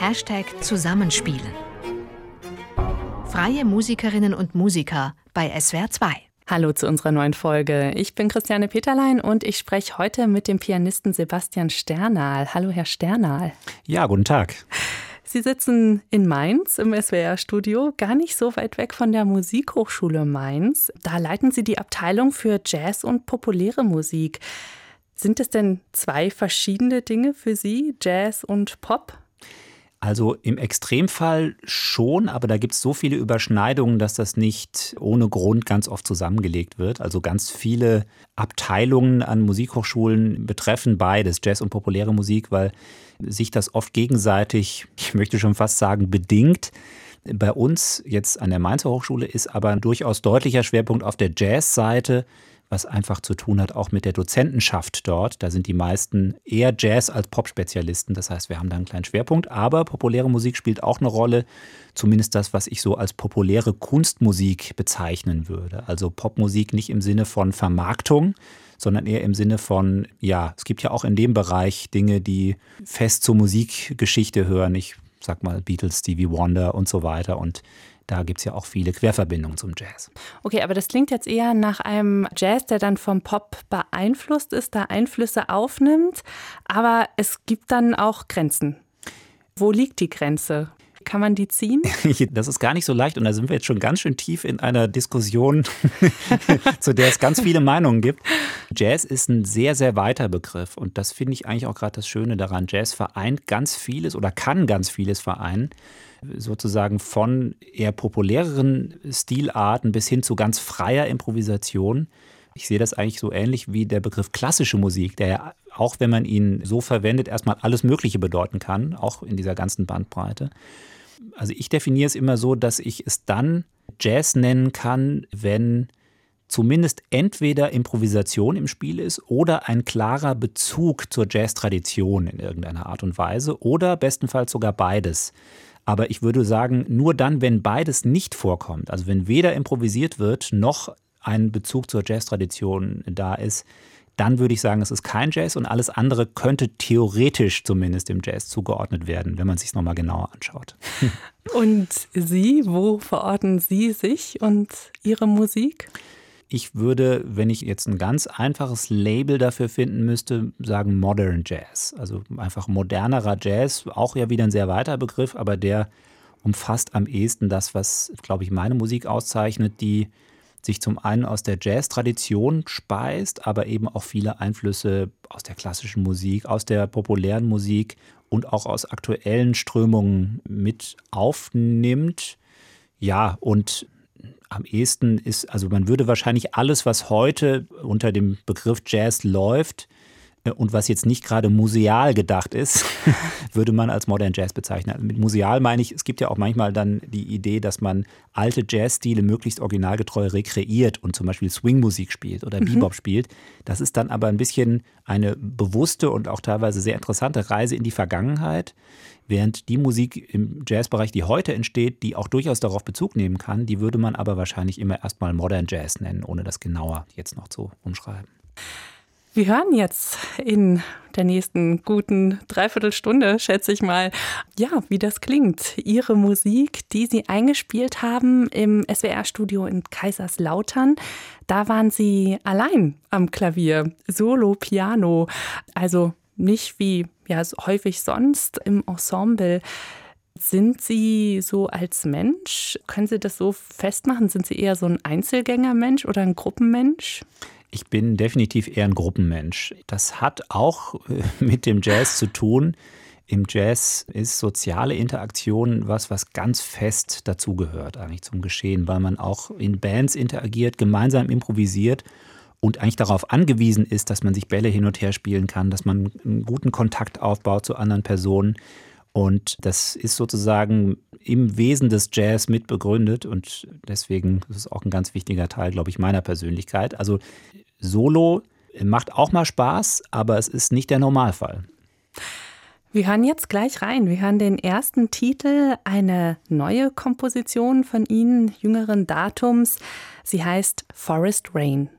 Hashtag Zusammenspielen. Freie Musikerinnen und Musiker bei SWR 2. Hallo zu unserer neuen Folge. Ich bin Christiane Peterlein und ich spreche heute mit dem Pianisten Sebastian Sternal. Hallo, Herr Sternal. Ja, guten Tag. Sie sitzen in Mainz im SWR-Studio, gar nicht so weit weg von der Musikhochschule Mainz. Da leiten Sie die Abteilung für Jazz und populäre Musik. Sind es denn zwei verschiedene Dinge für Sie, Jazz und Pop? Also im Extremfall schon, aber da gibt es so viele Überschneidungen, dass das nicht ohne Grund ganz oft zusammengelegt wird. Also ganz viele Abteilungen an Musikhochschulen betreffen beides, Jazz und populäre Musik, weil sich das oft gegenseitig, ich möchte schon fast sagen, bedingt. Bei uns jetzt an der Mainzer Hochschule ist aber ein durchaus deutlicher Schwerpunkt auf der Jazz-Seite was einfach zu tun hat auch mit der Dozentenschaft dort. Da sind die meisten eher Jazz- als Pop-Spezialisten. Das heißt, wir haben da einen kleinen Schwerpunkt. Aber populäre Musik spielt auch eine Rolle. Zumindest das, was ich so als populäre Kunstmusik bezeichnen würde. Also Popmusik nicht im Sinne von Vermarktung, sondern eher im Sinne von, ja, es gibt ja auch in dem Bereich Dinge, die fest zur Musikgeschichte hören. Ich sag mal Beatles, Stevie Wonder und so weiter. Und da gibt es ja auch viele Querverbindungen zum Jazz. Okay, aber das klingt jetzt eher nach einem Jazz, der dann vom Pop beeinflusst ist, da Einflüsse aufnimmt. Aber es gibt dann auch Grenzen. Wo liegt die Grenze? Kann man die ziehen? Das ist gar nicht so leicht und da sind wir jetzt schon ganz schön tief in einer Diskussion, zu der es ganz viele Meinungen gibt. Jazz ist ein sehr, sehr weiter Begriff und das finde ich eigentlich auch gerade das Schöne daran. Jazz vereint ganz vieles oder kann ganz vieles vereinen sozusagen von eher populäreren Stilarten bis hin zu ganz freier Improvisation. Ich sehe das eigentlich so ähnlich wie der Begriff klassische Musik, der ja auch, wenn man ihn so verwendet, erstmal alles Mögliche bedeuten kann, auch in dieser ganzen Bandbreite. Also ich definiere es immer so, dass ich es dann Jazz nennen kann, wenn zumindest entweder Improvisation im Spiel ist oder ein klarer Bezug zur Jazz-Tradition in irgendeiner Art und Weise oder bestenfalls sogar beides. Aber ich würde sagen, nur dann, wenn beides nicht vorkommt, also wenn weder improvisiert wird, noch ein Bezug zur Jazz-Tradition da ist, dann würde ich sagen, es ist kein Jazz und alles andere könnte theoretisch zumindest dem Jazz zugeordnet werden, wenn man sich es nochmal genauer anschaut. Und Sie, wo verorten Sie sich und Ihre Musik? Ich würde, wenn ich jetzt ein ganz einfaches Label dafür finden müsste, sagen Modern Jazz. Also einfach modernerer Jazz, auch ja wieder ein sehr weiter Begriff, aber der umfasst am ehesten das, was, glaube ich, meine Musik auszeichnet, die sich zum einen aus der Jazz-Tradition speist, aber eben auch viele Einflüsse aus der klassischen Musik, aus der populären Musik und auch aus aktuellen Strömungen mit aufnimmt. Ja, und am ehesten ist, also man würde wahrscheinlich alles, was heute unter dem Begriff Jazz läuft und was jetzt nicht gerade museal gedacht ist, würde man als Modern Jazz bezeichnen. Also mit museal meine ich, es gibt ja auch manchmal dann die Idee, dass man alte Jazzstile möglichst originalgetreu rekreiert und zum Beispiel Swingmusik spielt oder mhm. Bebop spielt. Das ist dann aber ein bisschen eine bewusste und auch teilweise sehr interessante Reise in die Vergangenheit. Während die Musik im Jazzbereich, die heute entsteht, die auch durchaus darauf Bezug nehmen kann, die würde man aber wahrscheinlich immer erstmal Modern Jazz nennen, ohne das genauer jetzt noch zu umschreiben. Wir hören jetzt in der nächsten guten Dreiviertelstunde, schätze ich mal, ja, wie das klingt. Ihre Musik, die Sie eingespielt haben im SWR-Studio in Kaiserslautern. Da waren Sie allein am Klavier, Solo, Piano. Also nicht wie ja häufig sonst im Ensemble. Sind Sie so als Mensch, können Sie das so festmachen? Sind Sie eher so ein Einzelgängermensch oder ein Gruppenmensch? Ich bin definitiv eher ein Gruppenmensch. Das hat auch äh, mit dem Jazz zu tun. Im Jazz ist soziale Interaktion was, was ganz fest dazugehört eigentlich zum Geschehen, weil man auch in Bands interagiert, gemeinsam improvisiert und eigentlich darauf angewiesen ist, dass man sich Bälle hin und her spielen kann, dass man einen guten Kontakt aufbaut zu anderen Personen. Und das ist sozusagen im Wesen des Jazz mit begründet und deswegen ist es auch ein ganz wichtiger Teil, glaube ich, meiner Persönlichkeit. Also Solo macht auch mal Spaß, aber es ist nicht der Normalfall. Wir hören jetzt gleich rein. Wir hören den ersten Titel, eine neue Komposition von Ihnen, jüngeren Datums. Sie heißt Forest Rain.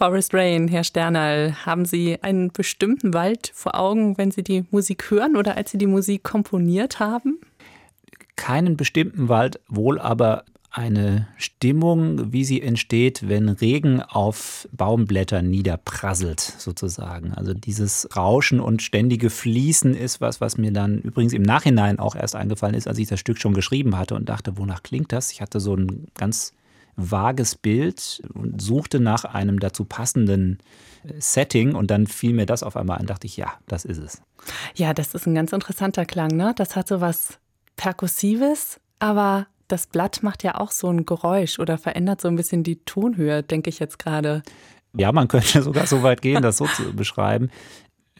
Forest Rain, Herr Sternal, haben Sie einen bestimmten Wald vor Augen, wenn Sie die Musik hören oder als Sie die Musik komponiert haben? Keinen bestimmten Wald, wohl aber eine Stimmung, wie sie entsteht, wenn Regen auf Baumblättern niederprasselt, sozusagen. Also dieses Rauschen und ständige Fließen ist was, was mir dann übrigens im Nachhinein auch erst eingefallen ist, als ich das Stück schon geschrieben hatte und dachte, wonach klingt das? Ich hatte so ein ganz vages Bild und suchte nach einem dazu passenden äh, Setting und dann fiel mir das auf einmal ein, dachte ich, ja, das ist es. Ja, das ist ein ganz interessanter Klang, ne? Das hat so was Perkussives, aber das Blatt macht ja auch so ein Geräusch oder verändert so ein bisschen die Tonhöhe, denke ich jetzt gerade. Ja, man könnte sogar so weit gehen, das so zu beschreiben.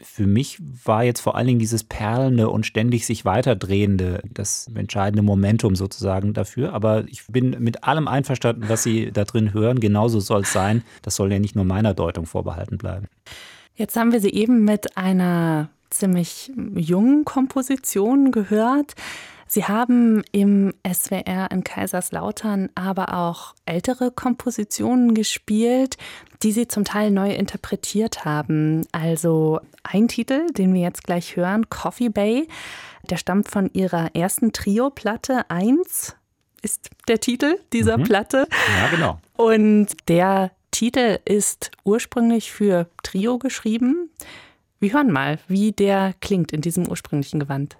Für mich war jetzt vor allen Dingen dieses perlende und ständig sich weiterdrehende das entscheidende Momentum sozusagen dafür. Aber ich bin mit allem einverstanden, was Sie da drin hören. Genauso soll es sein. Das soll ja nicht nur meiner Deutung vorbehalten bleiben. Jetzt haben wir Sie eben mit einer ziemlich jungen Komposition gehört. Sie haben im SWR in Kaiserslautern aber auch ältere Kompositionen gespielt, die Sie zum Teil neu interpretiert haben. Also ein Titel, den wir jetzt gleich hören, Coffee Bay, der stammt von Ihrer ersten Trio-Platte 1 ist der Titel dieser mhm. Platte. Ja, genau. Und der Titel ist ursprünglich für Trio geschrieben. Wir hören mal, wie der klingt in diesem ursprünglichen Gewand.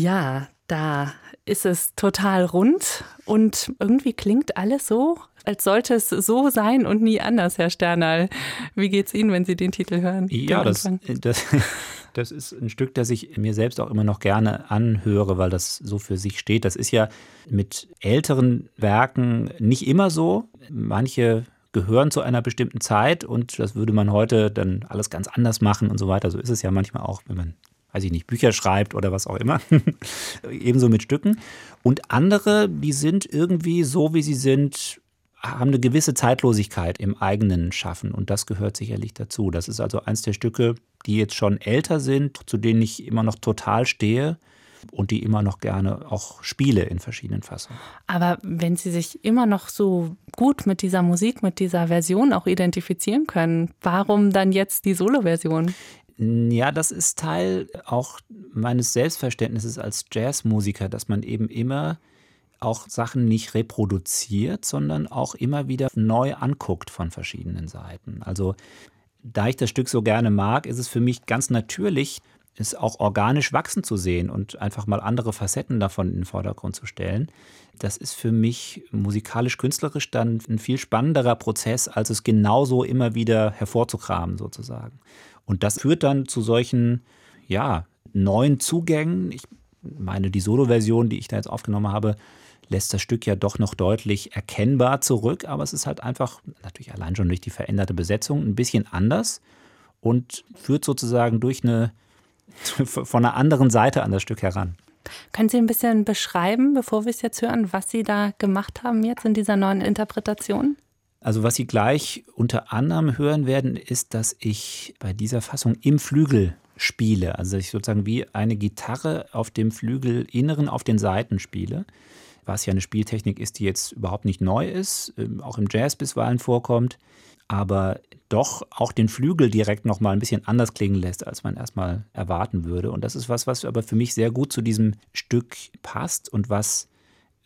Ja, da ist es total rund und irgendwie klingt alles so, als sollte es so sein und nie anders, Herr Sternal. Wie geht es Ihnen, wenn Sie den Titel hören? Ja, das, das, das ist ein Stück, das ich mir selbst auch immer noch gerne anhöre, weil das so für sich steht. Das ist ja mit älteren Werken nicht immer so. Manche gehören zu einer bestimmten Zeit und das würde man heute dann alles ganz anders machen und so weiter. So ist es ja manchmal auch, wenn man weiß ich nicht, Bücher schreibt oder was auch immer. Ebenso mit Stücken. Und andere, die sind irgendwie so, wie sie sind, haben eine gewisse Zeitlosigkeit im eigenen Schaffen und das gehört sicherlich dazu. Das ist also eins der Stücke, die jetzt schon älter sind, zu denen ich immer noch total stehe und die immer noch gerne auch spiele in verschiedenen Fassungen. Aber wenn Sie sich immer noch so gut mit dieser Musik, mit dieser Version auch identifizieren können, warum dann jetzt die Solo-Version? Ja, das ist Teil auch meines Selbstverständnisses als Jazzmusiker, dass man eben immer auch Sachen nicht reproduziert, sondern auch immer wieder neu anguckt von verschiedenen Seiten. Also da ich das Stück so gerne mag, ist es für mich ganz natürlich, es auch organisch wachsen zu sehen und einfach mal andere Facetten davon in den Vordergrund zu stellen. Das ist für mich musikalisch-künstlerisch dann ein viel spannenderer Prozess, als es genauso immer wieder hervorzukramen sozusagen. Und das führt dann zu solchen, ja, neuen Zugängen. Ich meine, die Solo-Version, die ich da jetzt aufgenommen habe, lässt das Stück ja doch noch deutlich erkennbar zurück, aber es ist halt einfach, natürlich allein schon durch die veränderte Besetzung, ein bisschen anders und führt sozusagen durch eine, von einer anderen Seite an das Stück heran. Können Sie ein bisschen beschreiben, bevor wir es jetzt hören, was Sie da gemacht haben jetzt in dieser neuen Interpretation? Also was Sie gleich unter anderem hören werden, ist, dass ich bei dieser Fassung im Flügel spiele. Also ich sozusagen wie eine Gitarre auf dem Flügelinneren auf den Seiten spiele. Was ja eine Spieltechnik ist, die jetzt überhaupt nicht neu ist, ähm, auch im Jazz bisweilen vorkommt, aber doch auch den Flügel direkt nochmal ein bisschen anders klingen lässt, als man erstmal erwarten würde. Und das ist was, was aber für mich sehr gut zu diesem Stück passt und was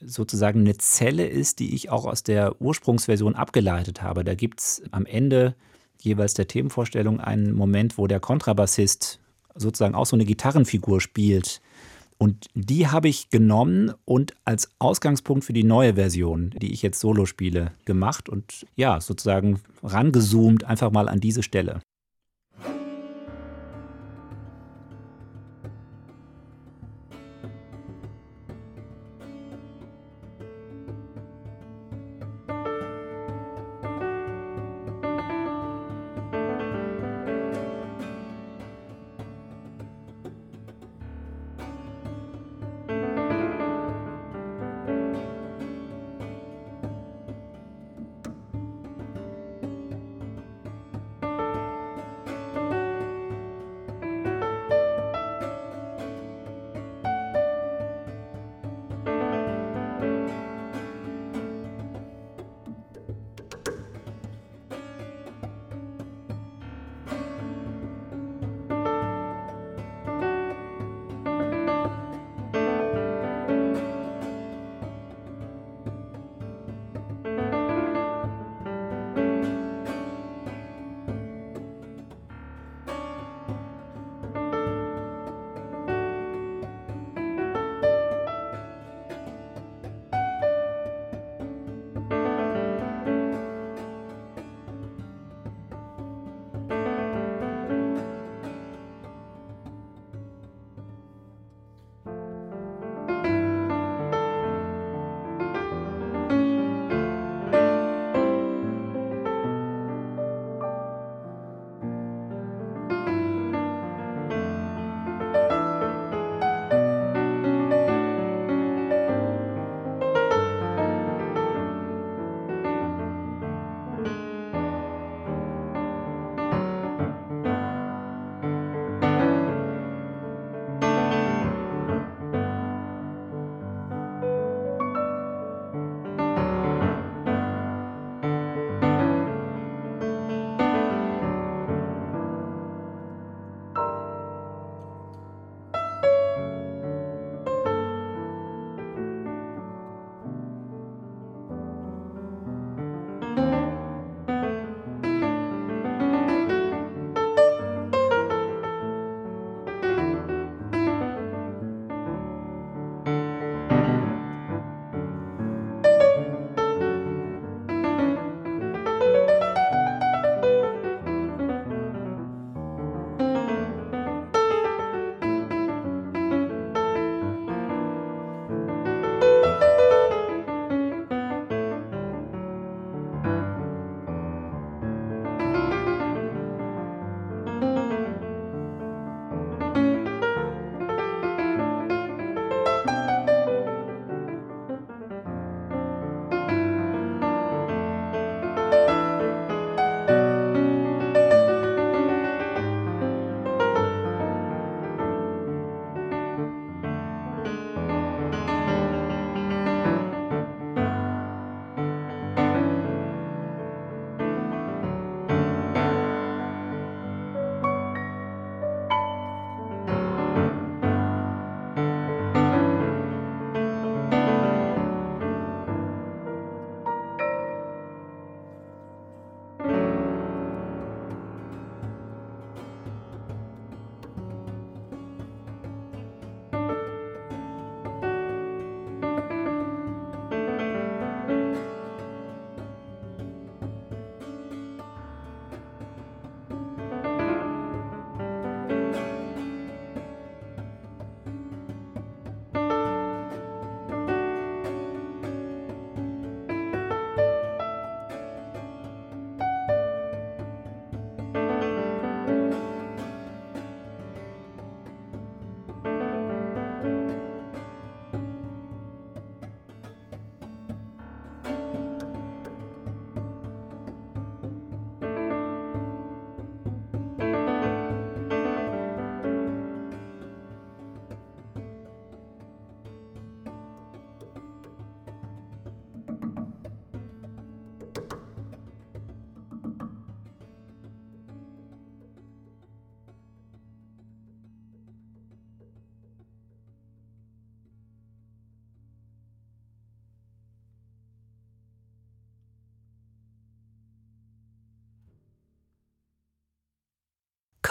sozusagen eine Zelle ist, die ich auch aus der Ursprungsversion abgeleitet habe. Da gibt es am Ende jeweils der Themenvorstellung einen Moment, wo der Kontrabassist sozusagen auch so eine Gitarrenfigur spielt. Und die habe ich genommen und als Ausgangspunkt für die neue Version, die ich jetzt solo spiele, gemacht und ja, sozusagen rangezoomt einfach mal an diese Stelle.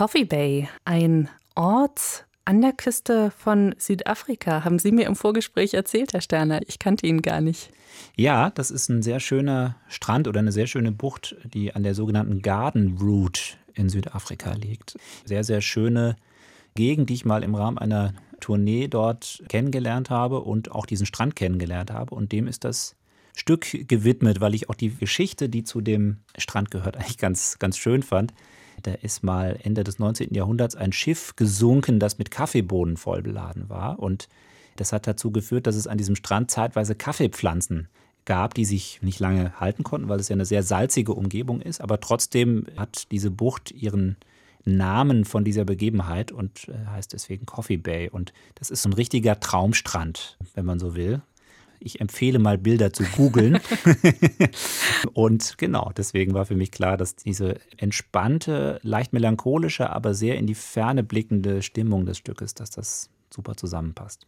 Coffee Bay, ein Ort an der Küste von Südafrika, haben Sie mir im Vorgespräch erzählt, Herr Sterner. Ich kannte ihn gar nicht. Ja, das ist ein sehr schöner Strand oder eine sehr schöne Bucht, die an der sogenannten Garden Route in Südafrika liegt. Sehr, sehr schöne Gegend, die ich mal im Rahmen einer Tournee dort kennengelernt habe und auch diesen Strand kennengelernt habe. Und dem ist das Stück gewidmet, weil ich auch die Geschichte, die zu dem Strand gehört, eigentlich ganz, ganz schön fand. Da ist mal Ende des 19. Jahrhunderts ein Schiff gesunken, das mit Kaffeebohnen voll beladen war. Und das hat dazu geführt, dass es an diesem Strand zeitweise Kaffeepflanzen gab, die sich nicht lange halten konnten, weil es ja eine sehr salzige Umgebung ist. Aber trotzdem hat diese Bucht ihren Namen von dieser Begebenheit und äh, heißt deswegen Coffee Bay. Und das ist so ein richtiger Traumstrand, wenn man so will. Ich empfehle mal Bilder zu googeln. und genau, deswegen war für mich klar, dass diese entspannte, leicht melancholische, aber sehr in die Ferne blickende Stimmung des Stückes, dass das super zusammenpasst.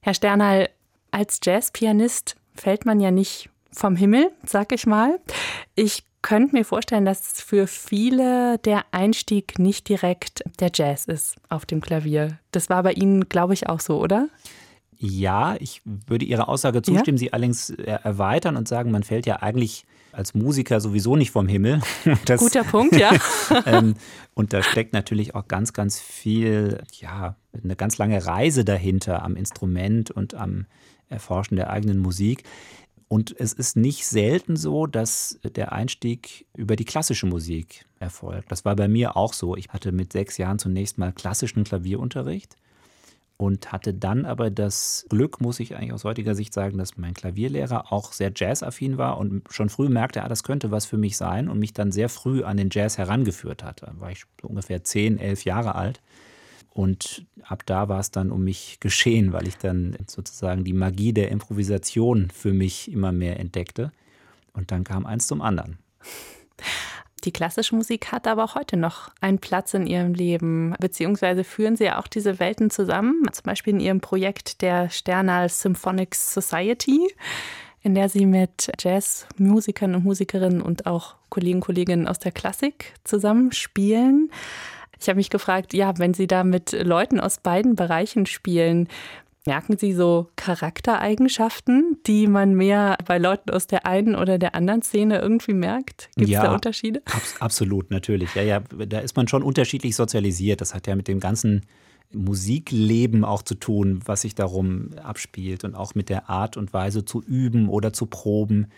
Herr Sternhall, als Jazzpianist fällt man ja nicht vom Himmel, sag ich mal. Ich könnte mir vorstellen, dass für viele der Einstieg nicht direkt der Jazz ist auf dem Klavier. Das war bei Ihnen, glaube ich, auch so, oder? Ja, ich würde Ihrer Aussage zustimmen, ja? sie allerdings erweitern und sagen, man fällt ja eigentlich als Musiker sowieso nicht vom Himmel. Das, Guter Punkt, ja. ähm, und da steckt natürlich auch ganz, ganz viel, ja, eine ganz lange Reise dahinter am Instrument und am Erforschen der eigenen Musik. Und es ist nicht selten so, dass der Einstieg über die klassische Musik erfolgt. Das war bei mir auch so. Ich hatte mit sechs Jahren zunächst mal klassischen Klavierunterricht und hatte dann aber das Glück, muss ich eigentlich aus heutiger Sicht sagen, dass mein Klavierlehrer auch sehr jazzaffin war und schon früh merkte, ah, das könnte was für mich sein und mich dann sehr früh an den Jazz herangeführt hat. Da war ich so ungefähr zehn, elf Jahre alt. Und ab da war es dann um mich geschehen, weil ich dann sozusagen die Magie der Improvisation für mich immer mehr entdeckte. Und dann kam eins zum anderen. Die klassische Musik hat aber auch heute noch einen Platz in Ihrem Leben, beziehungsweise führen Sie ja auch diese Welten zusammen, zum Beispiel in Ihrem Projekt der Sternal Symphonic Society, in der Sie mit Jazzmusikern und Musikerinnen und auch Kollegen und Kolleginnen aus der Klassik zusammenspielen. Ich habe mich gefragt, ja, wenn Sie da mit Leuten aus beiden Bereichen spielen, merken Sie so Charaktereigenschaften, die man mehr bei Leuten aus der einen oder der anderen Szene irgendwie merkt? Gibt es ja, da Unterschiede? Abs absolut, natürlich. Ja, ja, da ist man schon unterschiedlich sozialisiert. Das hat ja mit dem ganzen Musikleben auch zu tun, was sich darum abspielt und auch mit der Art und Weise zu üben oder zu proben.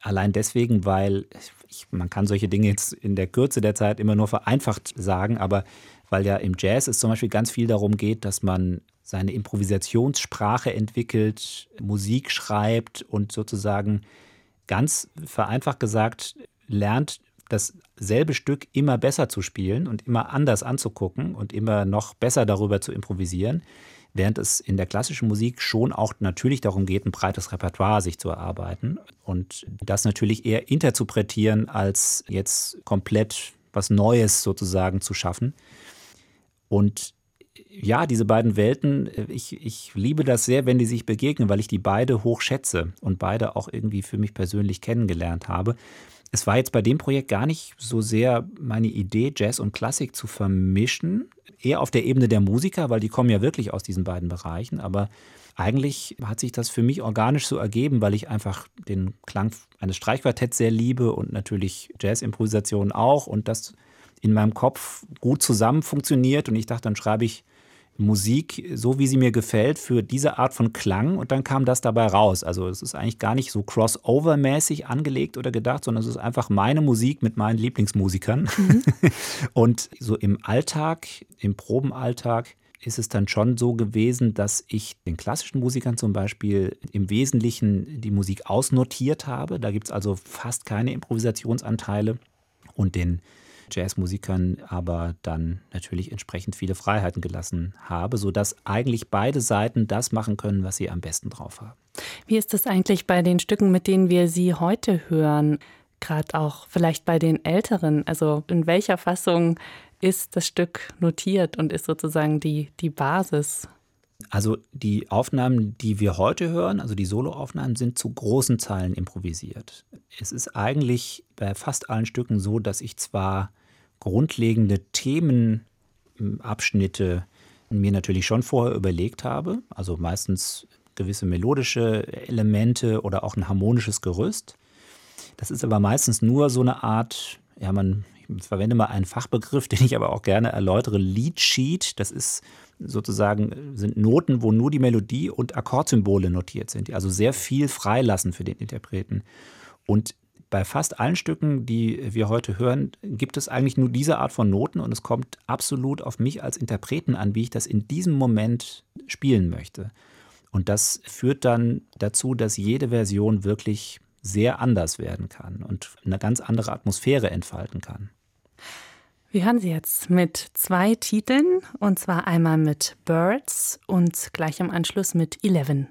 Allein deswegen, weil ich, man kann solche Dinge jetzt in der Kürze der Zeit immer nur vereinfacht sagen, aber weil ja im Jazz es zum Beispiel ganz viel darum geht, dass man seine Improvisationssprache entwickelt, Musik schreibt und sozusagen ganz vereinfacht gesagt lernt, dasselbe Stück immer besser zu spielen und immer anders anzugucken und immer noch besser darüber zu improvisieren während es in der klassischen Musik schon auch natürlich darum geht, ein breites Repertoire sich zu erarbeiten und das natürlich eher interpretieren, als jetzt komplett was Neues sozusagen zu schaffen. Und ja, diese beiden Welten, ich, ich liebe das sehr, wenn die sich begegnen, weil ich die beide hoch schätze und beide auch irgendwie für mich persönlich kennengelernt habe. Es war jetzt bei dem Projekt gar nicht so sehr meine Idee, Jazz und Klassik zu vermischen, eher auf der Ebene der Musiker, weil die kommen ja wirklich aus diesen beiden Bereichen. Aber eigentlich hat sich das für mich organisch so ergeben, weil ich einfach den Klang eines Streichquartetts sehr liebe und natürlich Jazz-Improvisation auch und das in meinem Kopf gut zusammen funktioniert. Und ich dachte, dann schreibe ich Musik, so wie sie mir gefällt, für diese Art von Klang und dann kam das dabei raus. Also es ist eigentlich gar nicht so crossover-mäßig angelegt oder gedacht, sondern es ist einfach meine Musik mit meinen Lieblingsmusikern. Mhm. und so im Alltag, im Probenalltag, ist es dann schon so gewesen, dass ich den klassischen Musikern zum Beispiel im Wesentlichen die Musik ausnotiert habe. Da gibt es also fast keine Improvisationsanteile. Und den Jazzmusikern aber dann natürlich entsprechend viele Freiheiten gelassen habe, sodass eigentlich beide Seiten das machen können, was sie am besten drauf haben. Wie ist das eigentlich bei den Stücken, mit denen wir Sie heute hören? Gerade auch vielleicht bei den Älteren. Also in welcher Fassung ist das Stück notiert und ist sozusagen die, die Basis? Also die Aufnahmen, die wir heute hören, also die Soloaufnahmen, sind zu großen Teilen improvisiert. Es ist eigentlich bei fast allen Stücken so, dass ich zwar grundlegende Themenabschnitte mir natürlich schon vorher überlegt habe. Also meistens gewisse melodische Elemente oder auch ein harmonisches Gerüst. Das ist aber meistens nur so eine Art, ja, man ich verwende mal einen Fachbegriff, den ich aber auch gerne erläutere, Lead Sheet. Das ist sozusagen sind Noten, wo nur die Melodie und Akkordsymbole notiert sind, die also sehr viel freilassen für den Interpreten. Und bei fast allen Stücken, die wir heute hören, gibt es eigentlich nur diese Art von Noten und es kommt absolut auf mich als Interpreten an, wie ich das in diesem Moment spielen möchte. Und das führt dann dazu, dass jede Version wirklich sehr anders werden kann und eine ganz andere Atmosphäre entfalten kann. Wir hören Sie jetzt mit zwei Titeln, und zwar einmal mit Birds und gleich im Anschluss mit Eleven.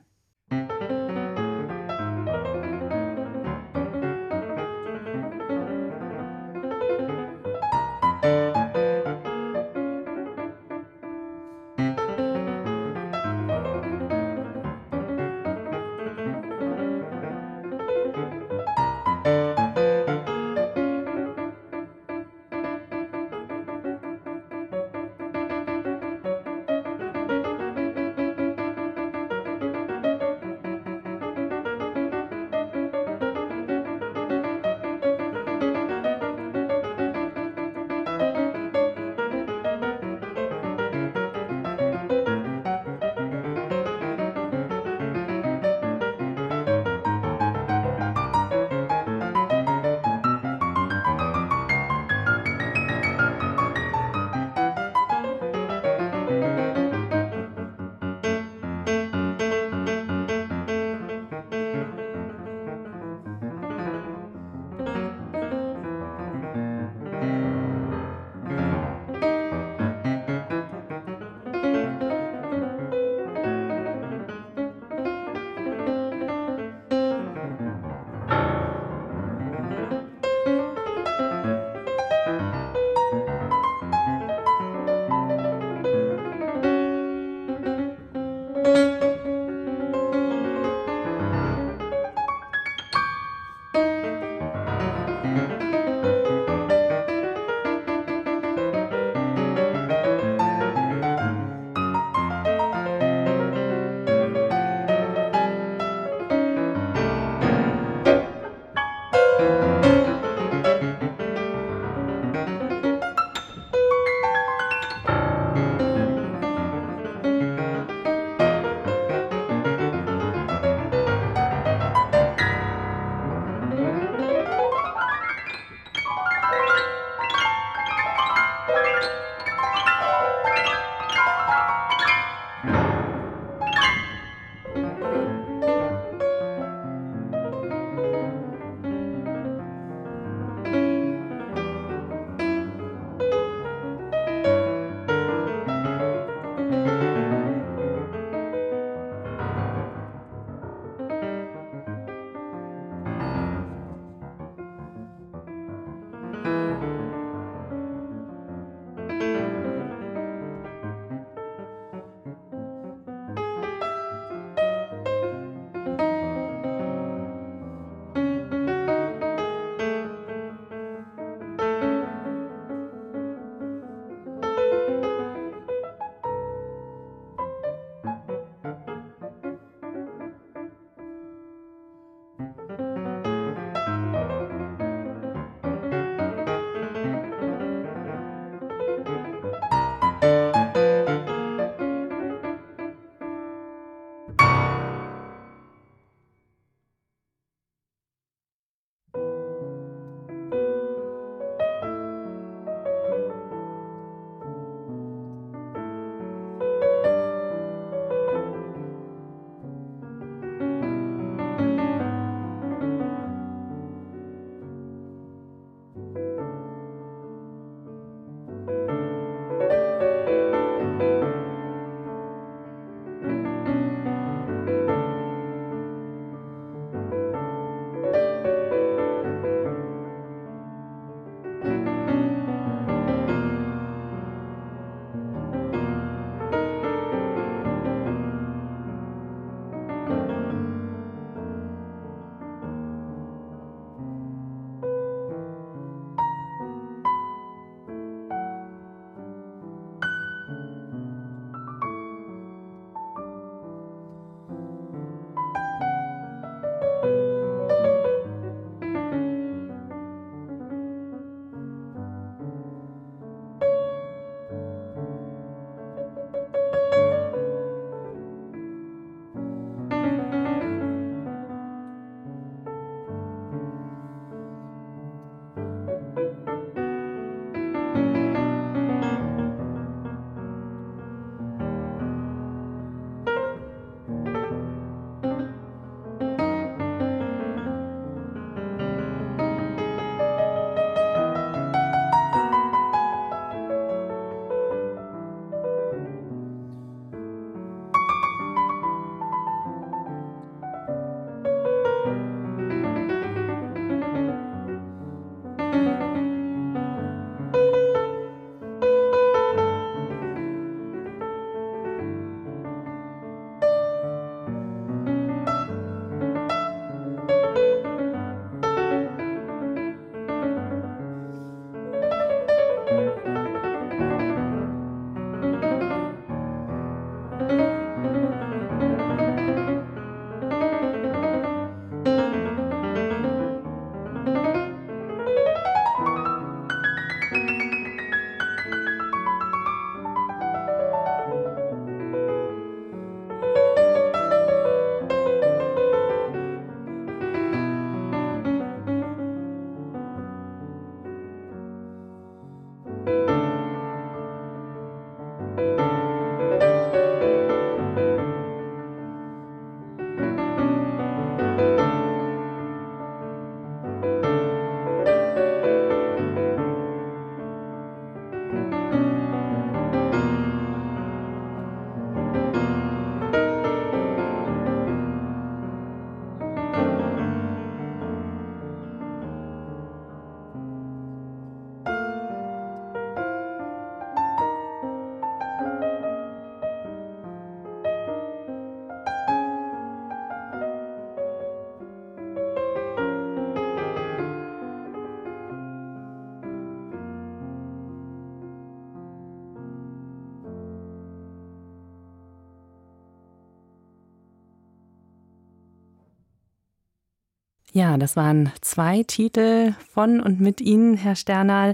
Ja, das waren zwei Titel von und mit Ihnen, Herr Sternal.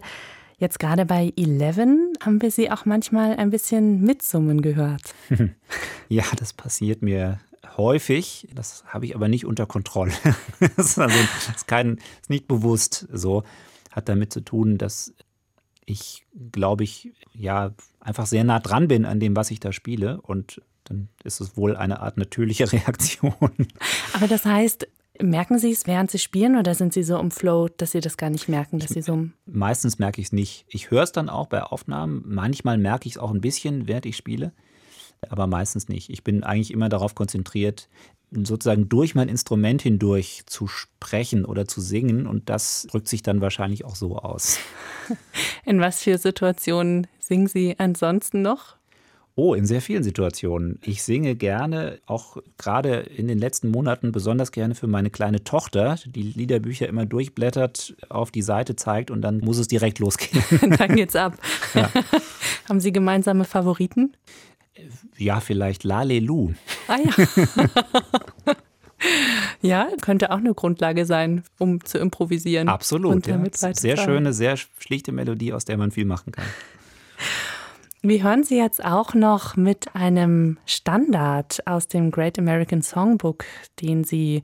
Jetzt gerade bei Eleven haben wir Sie auch manchmal ein bisschen mitsummen gehört. ja, das passiert mir häufig. Das habe ich aber nicht unter Kontrolle. das ist, also, das ist, kein, ist nicht bewusst so. Hat damit zu tun, dass ich, glaube ich, ja, einfach sehr nah dran bin an dem, was ich da spiele. Und dann ist es wohl eine Art natürliche Reaktion. Aber das heißt, Merken Sie es, während Sie spielen oder sind Sie so im Flow, dass Sie das gar nicht merken, dass Sie so. Meistens merke ich es nicht. Ich höre es dann auch bei Aufnahmen. Manchmal merke ich es auch ein bisschen, während ich spiele, aber meistens nicht. Ich bin eigentlich immer darauf konzentriert, sozusagen durch mein Instrument hindurch zu sprechen oder zu singen und das drückt sich dann wahrscheinlich auch so aus. In was für Situationen singen Sie ansonsten noch? Oh, in sehr vielen Situationen. Ich singe gerne, auch gerade in den letzten Monaten besonders gerne für meine kleine Tochter, die Liederbücher immer durchblättert, auf die Seite zeigt und dann muss es direkt losgehen. dann geht's ab. Ja. Haben Sie gemeinsame Favoriten? Ja, vielleicht Lalelu. Ah ja. Ja, könnte auch eine Grundlage sein, um zu improvisieren. Absolut. Ja. Sehr schöne, sehr schlichte Melodie, aus der man viel machen kann. Wir hören Sie jetzt auch noch mit einem Standard aus dem Great American Songbook, den Sie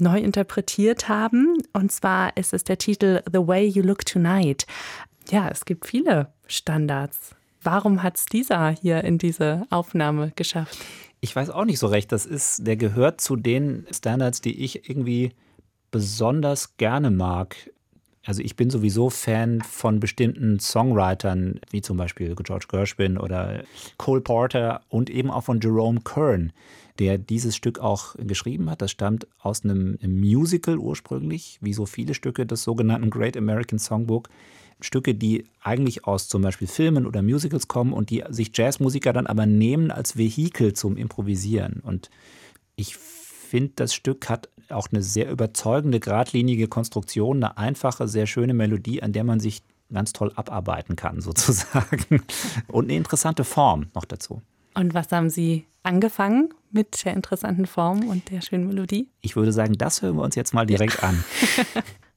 neu interpretiert haben. Und zwar ist es der Titel The Way You Look Tonight. Ja, es gibt viele Standards. Warum hat es dieser hier in diese Aufnahme geschafft? Ich weiß auch nicht so recht. Das ist, der gehört zu den Standards, die ich irgendwie besonders gerne mag. Also ich bin sowieso Fan von bestimmten Songwritern, wie zum Beispiel George Gershwin oder Cole Porter und eben auch von Jerome Kern, der dieses Stück auch geschrieben hat. Das stammt aus einem Musical ursprünglich, wie so viele Stücke des sogenannten Great American Songbook. Stücke, die eigentlich aus zum Beispiel Filmen oder Musicals kommen und die sich Jazzmusiker dann aber nehmen als Vehikel zum Improvisieren. Und ich finde, das Stück hat auch eine sehr überzeugende, geradlinige Konstruktion, eine einfache, sehr schöne Melodie, an der man sich ganz toll abarbeiten kann, sozusagen. Und eine interessante Form noch dazu. Und was haben Sie angefangen mit der interessanten Form und der schönen Melodie? Ich würde sagen, das hören wir uns jetzt mal direkt ja. an.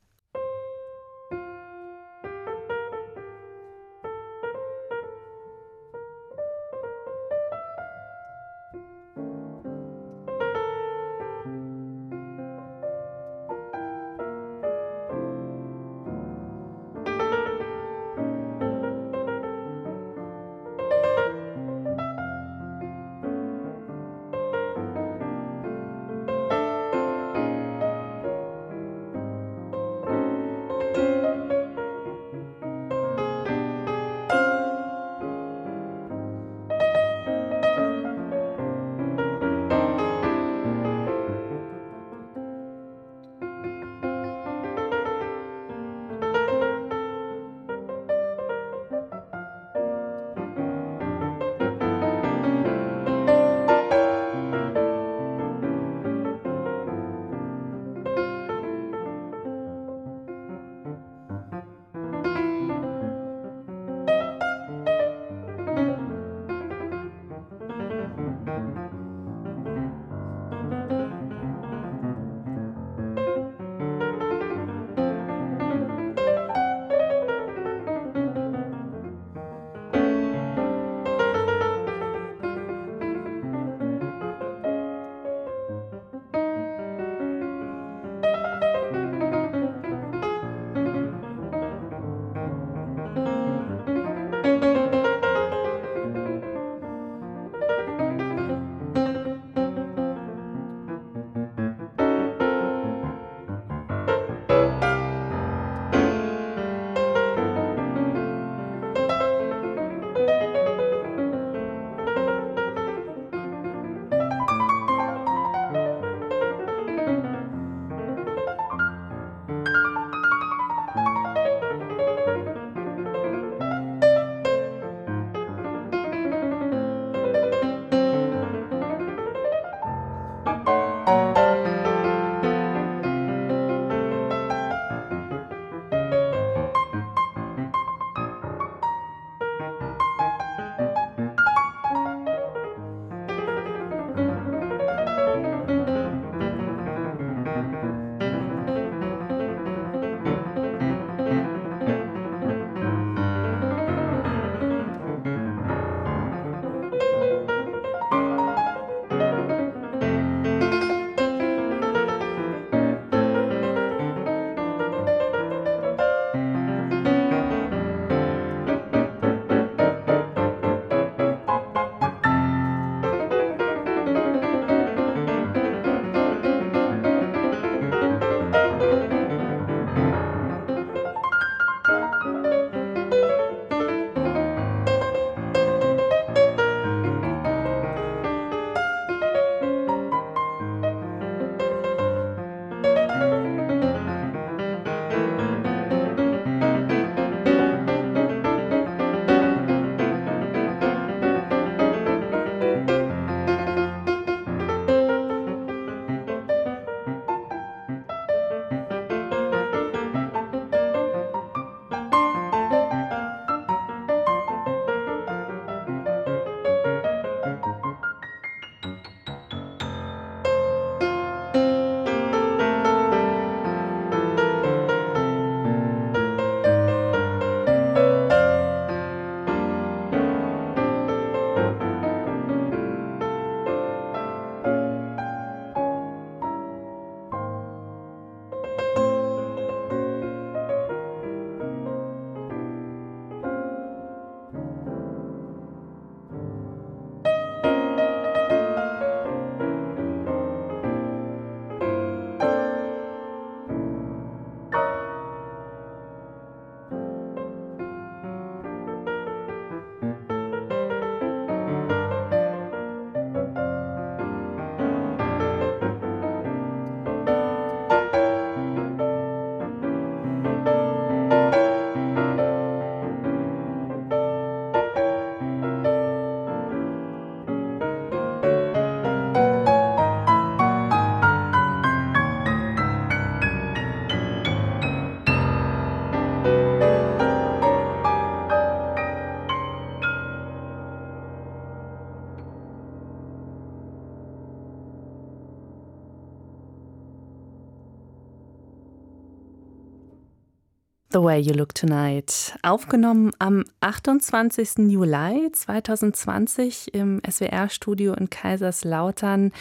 The Way You Look Tonight. Aufgenommen am 28. Juli 2020 im SWR-Studio in Kaiserslautern.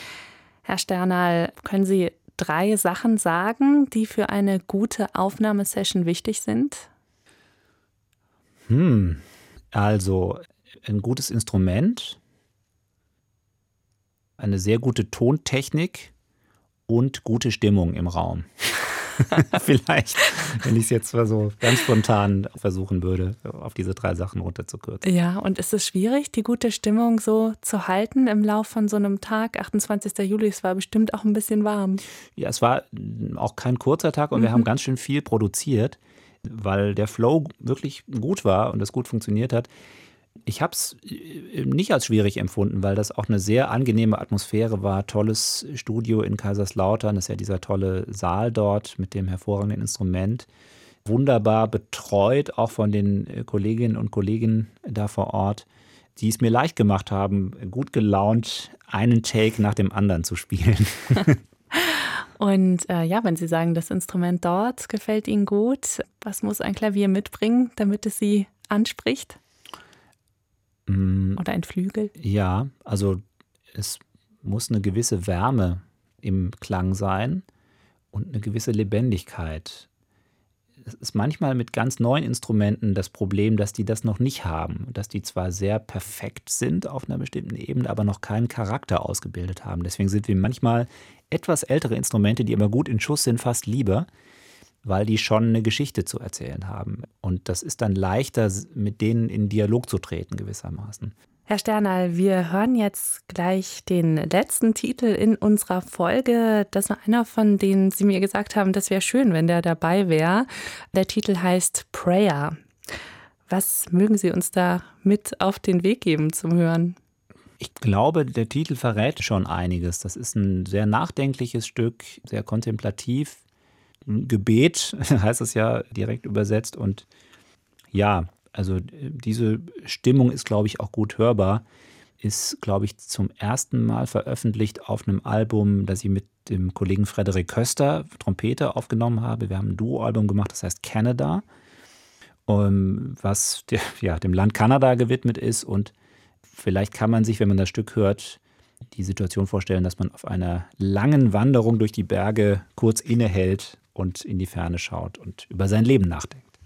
Herr Sternal, können Sie drei Sachen sagen, die für eine gute Aufnahmesession wichtig sind? Hm, also ein gutes Instrument, eine sehr gute Tontechnik und gute Stimmung im Raum. Vielleicht, wenn ich es jetzt mal so ganz spontan versuchen würde, auf diese drei Sachen runterzukürzen. Ja, und ist es schwierig, die gute Stimmung so zu halten im Lauf von so einem Tag? 28. Juli, es war bestimmt auch ein bisschen warm. Ja, es war auch kein kurzer Tag und mhm. wir haben ganz schön viel produziert, weil der Flow wirklich gut war und es gut funktioniert hat. Ich habe es äh, nicht als schwierig empfunden, weil das auch eine sehr angenehme Atmosphäre war. Tolles Studio in Kaiserslautern, das ist ja dieser tolle Saal dort mit dem hervorragenden Instrument. Wunderbar betreut, auch von den äh, Kolleginnen und Kollegen da vor Ort, die es mir leicht gemacht haben, gut gelaunt einen Take nach dem anderen zu spielen. Und äh, ja, wenn Sie sagen, das Instrument dort gefällt Ihnen gut, was muss ein Klavier mitbringen, damit es Sie anspricht? Mm. Oder ein Flügel? Ja, also es muss eine gewisse Wärme im Klang sein und eine gewisse Lebendigkeit. Es ist manchmal mit ganz neuen Instrumenten das Problem, dass die das noch nicht haben, dass die zwar sehr perfekt sind auf einer bestimmten Ebene, aber noch keinen Charakter ausgebildet haben. Deswegen sind wir manchmal etwas ältere Instrumente, die aber gut in Schuss sind, fast lieber, weil die schon eine Geschichte zu erzählen haben. Und das ist dann leichter, mit denen in Dialog zu treten, gewissermaßen. Herr Sternal, wir hören jetzt gleich den letzten Titel in unserer Folge. Das war einer von denen Sie mir gesagt haben, das wäre schön, wenn der dabei wäre. Der Titel heißt Prayer. Was mögen Sie uns da mit auf den Weg geben zum Hören? Ich glaube, der Titel verrät schon einiges. Das ist ein sehr nachdenkliches Stück, sehr kontemplativ. Gebet, heißt es ja direkt übersetzt. Und ja, also diese Stimmung ist, glaube ich, auch gut hörbar. Ist, glaube ich, zum ersten Mal veröffentlicht auf einem Album, das ich mit dem Kollegen Frederik Köster, Trompete, aufgenommen habe. Wir haben ein Duo-Album gemacht, das heißt Canada, was der, ja, dem Land Kanada gewidmet ist. Und vielleicht kann man sich, wenn man das Stück hört, die Situation vorstellen, dass man auf einer langen Wanderung durch die Berge kurz innehält und in die Ferne schaut und über sein Leben nachdenkt.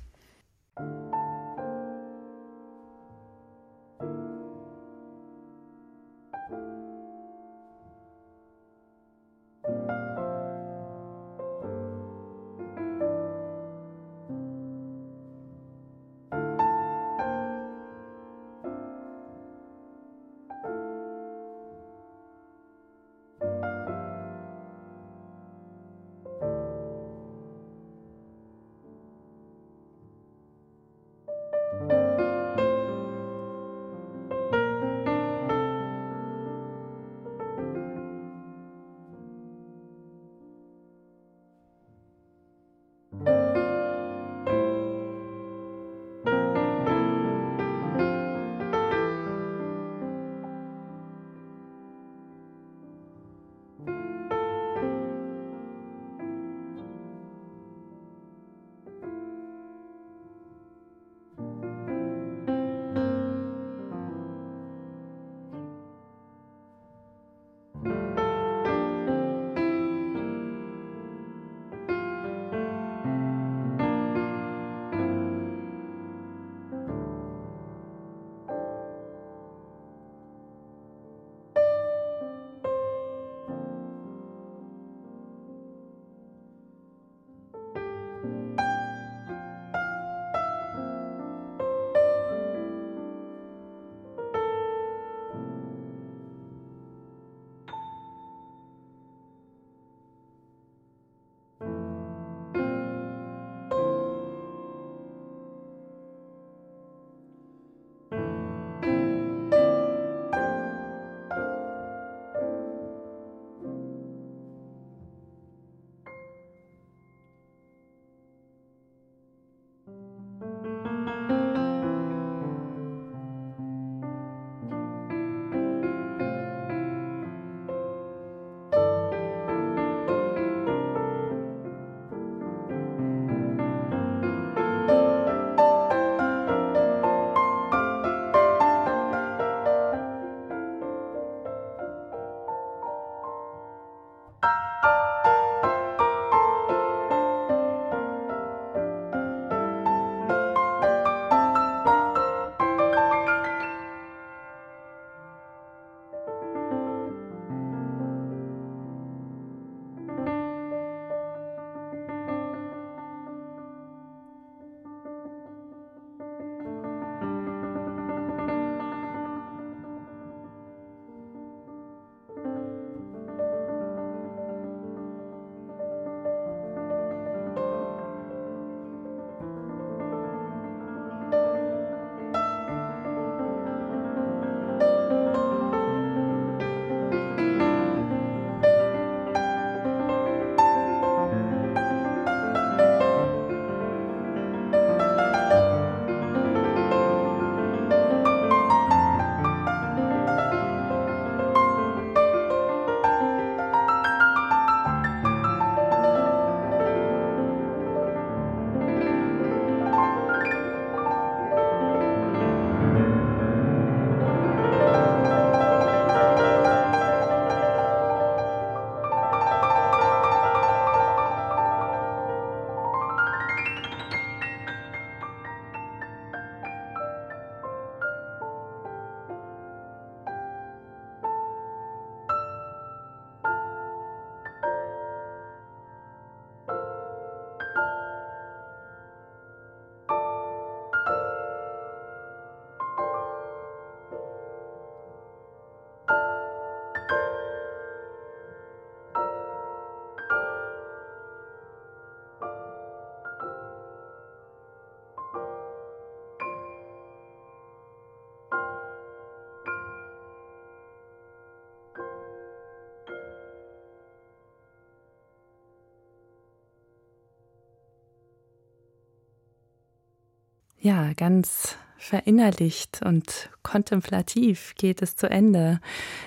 Ja, ganz verinnerlicht und kontemplativ geht es zu Ende.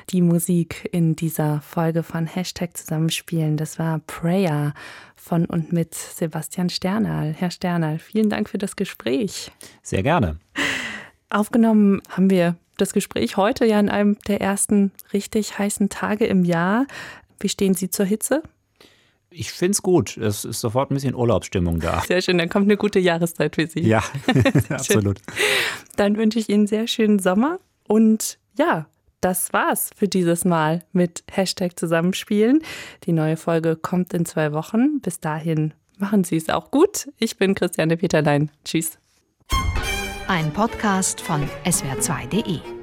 Die Musik in dieser Folge von Hashtag Zusammenspielen, das war Prayer von und mit Sebastian Sternal. Herr Sternal, vielen Dank für das Gespräch. Sehr gerne. Aufgenommen haben wir das Gespräch heute ja in einem der ersten richtig heißen Tage im Jahr. Wie stehen Sie zur Hitze? Ich finde es gut. Es ist sofort ein bisschen Urlaubsstimmung da. Sehr schön, dann kommt eine gute Jahreszeit für Sie. Ja, absolut. Dann wünsche ich Ihnen einen sehr schönen Sommer und ja, das war's für dieses Mal mit Hashtag Zusammenspielen. Die neue Folge kommt in zwei Wochen. Bis dahin machen Sie es auch gut. Ich bin Christiane Peterlein. Tschüss. Ein Podcast von swr2.de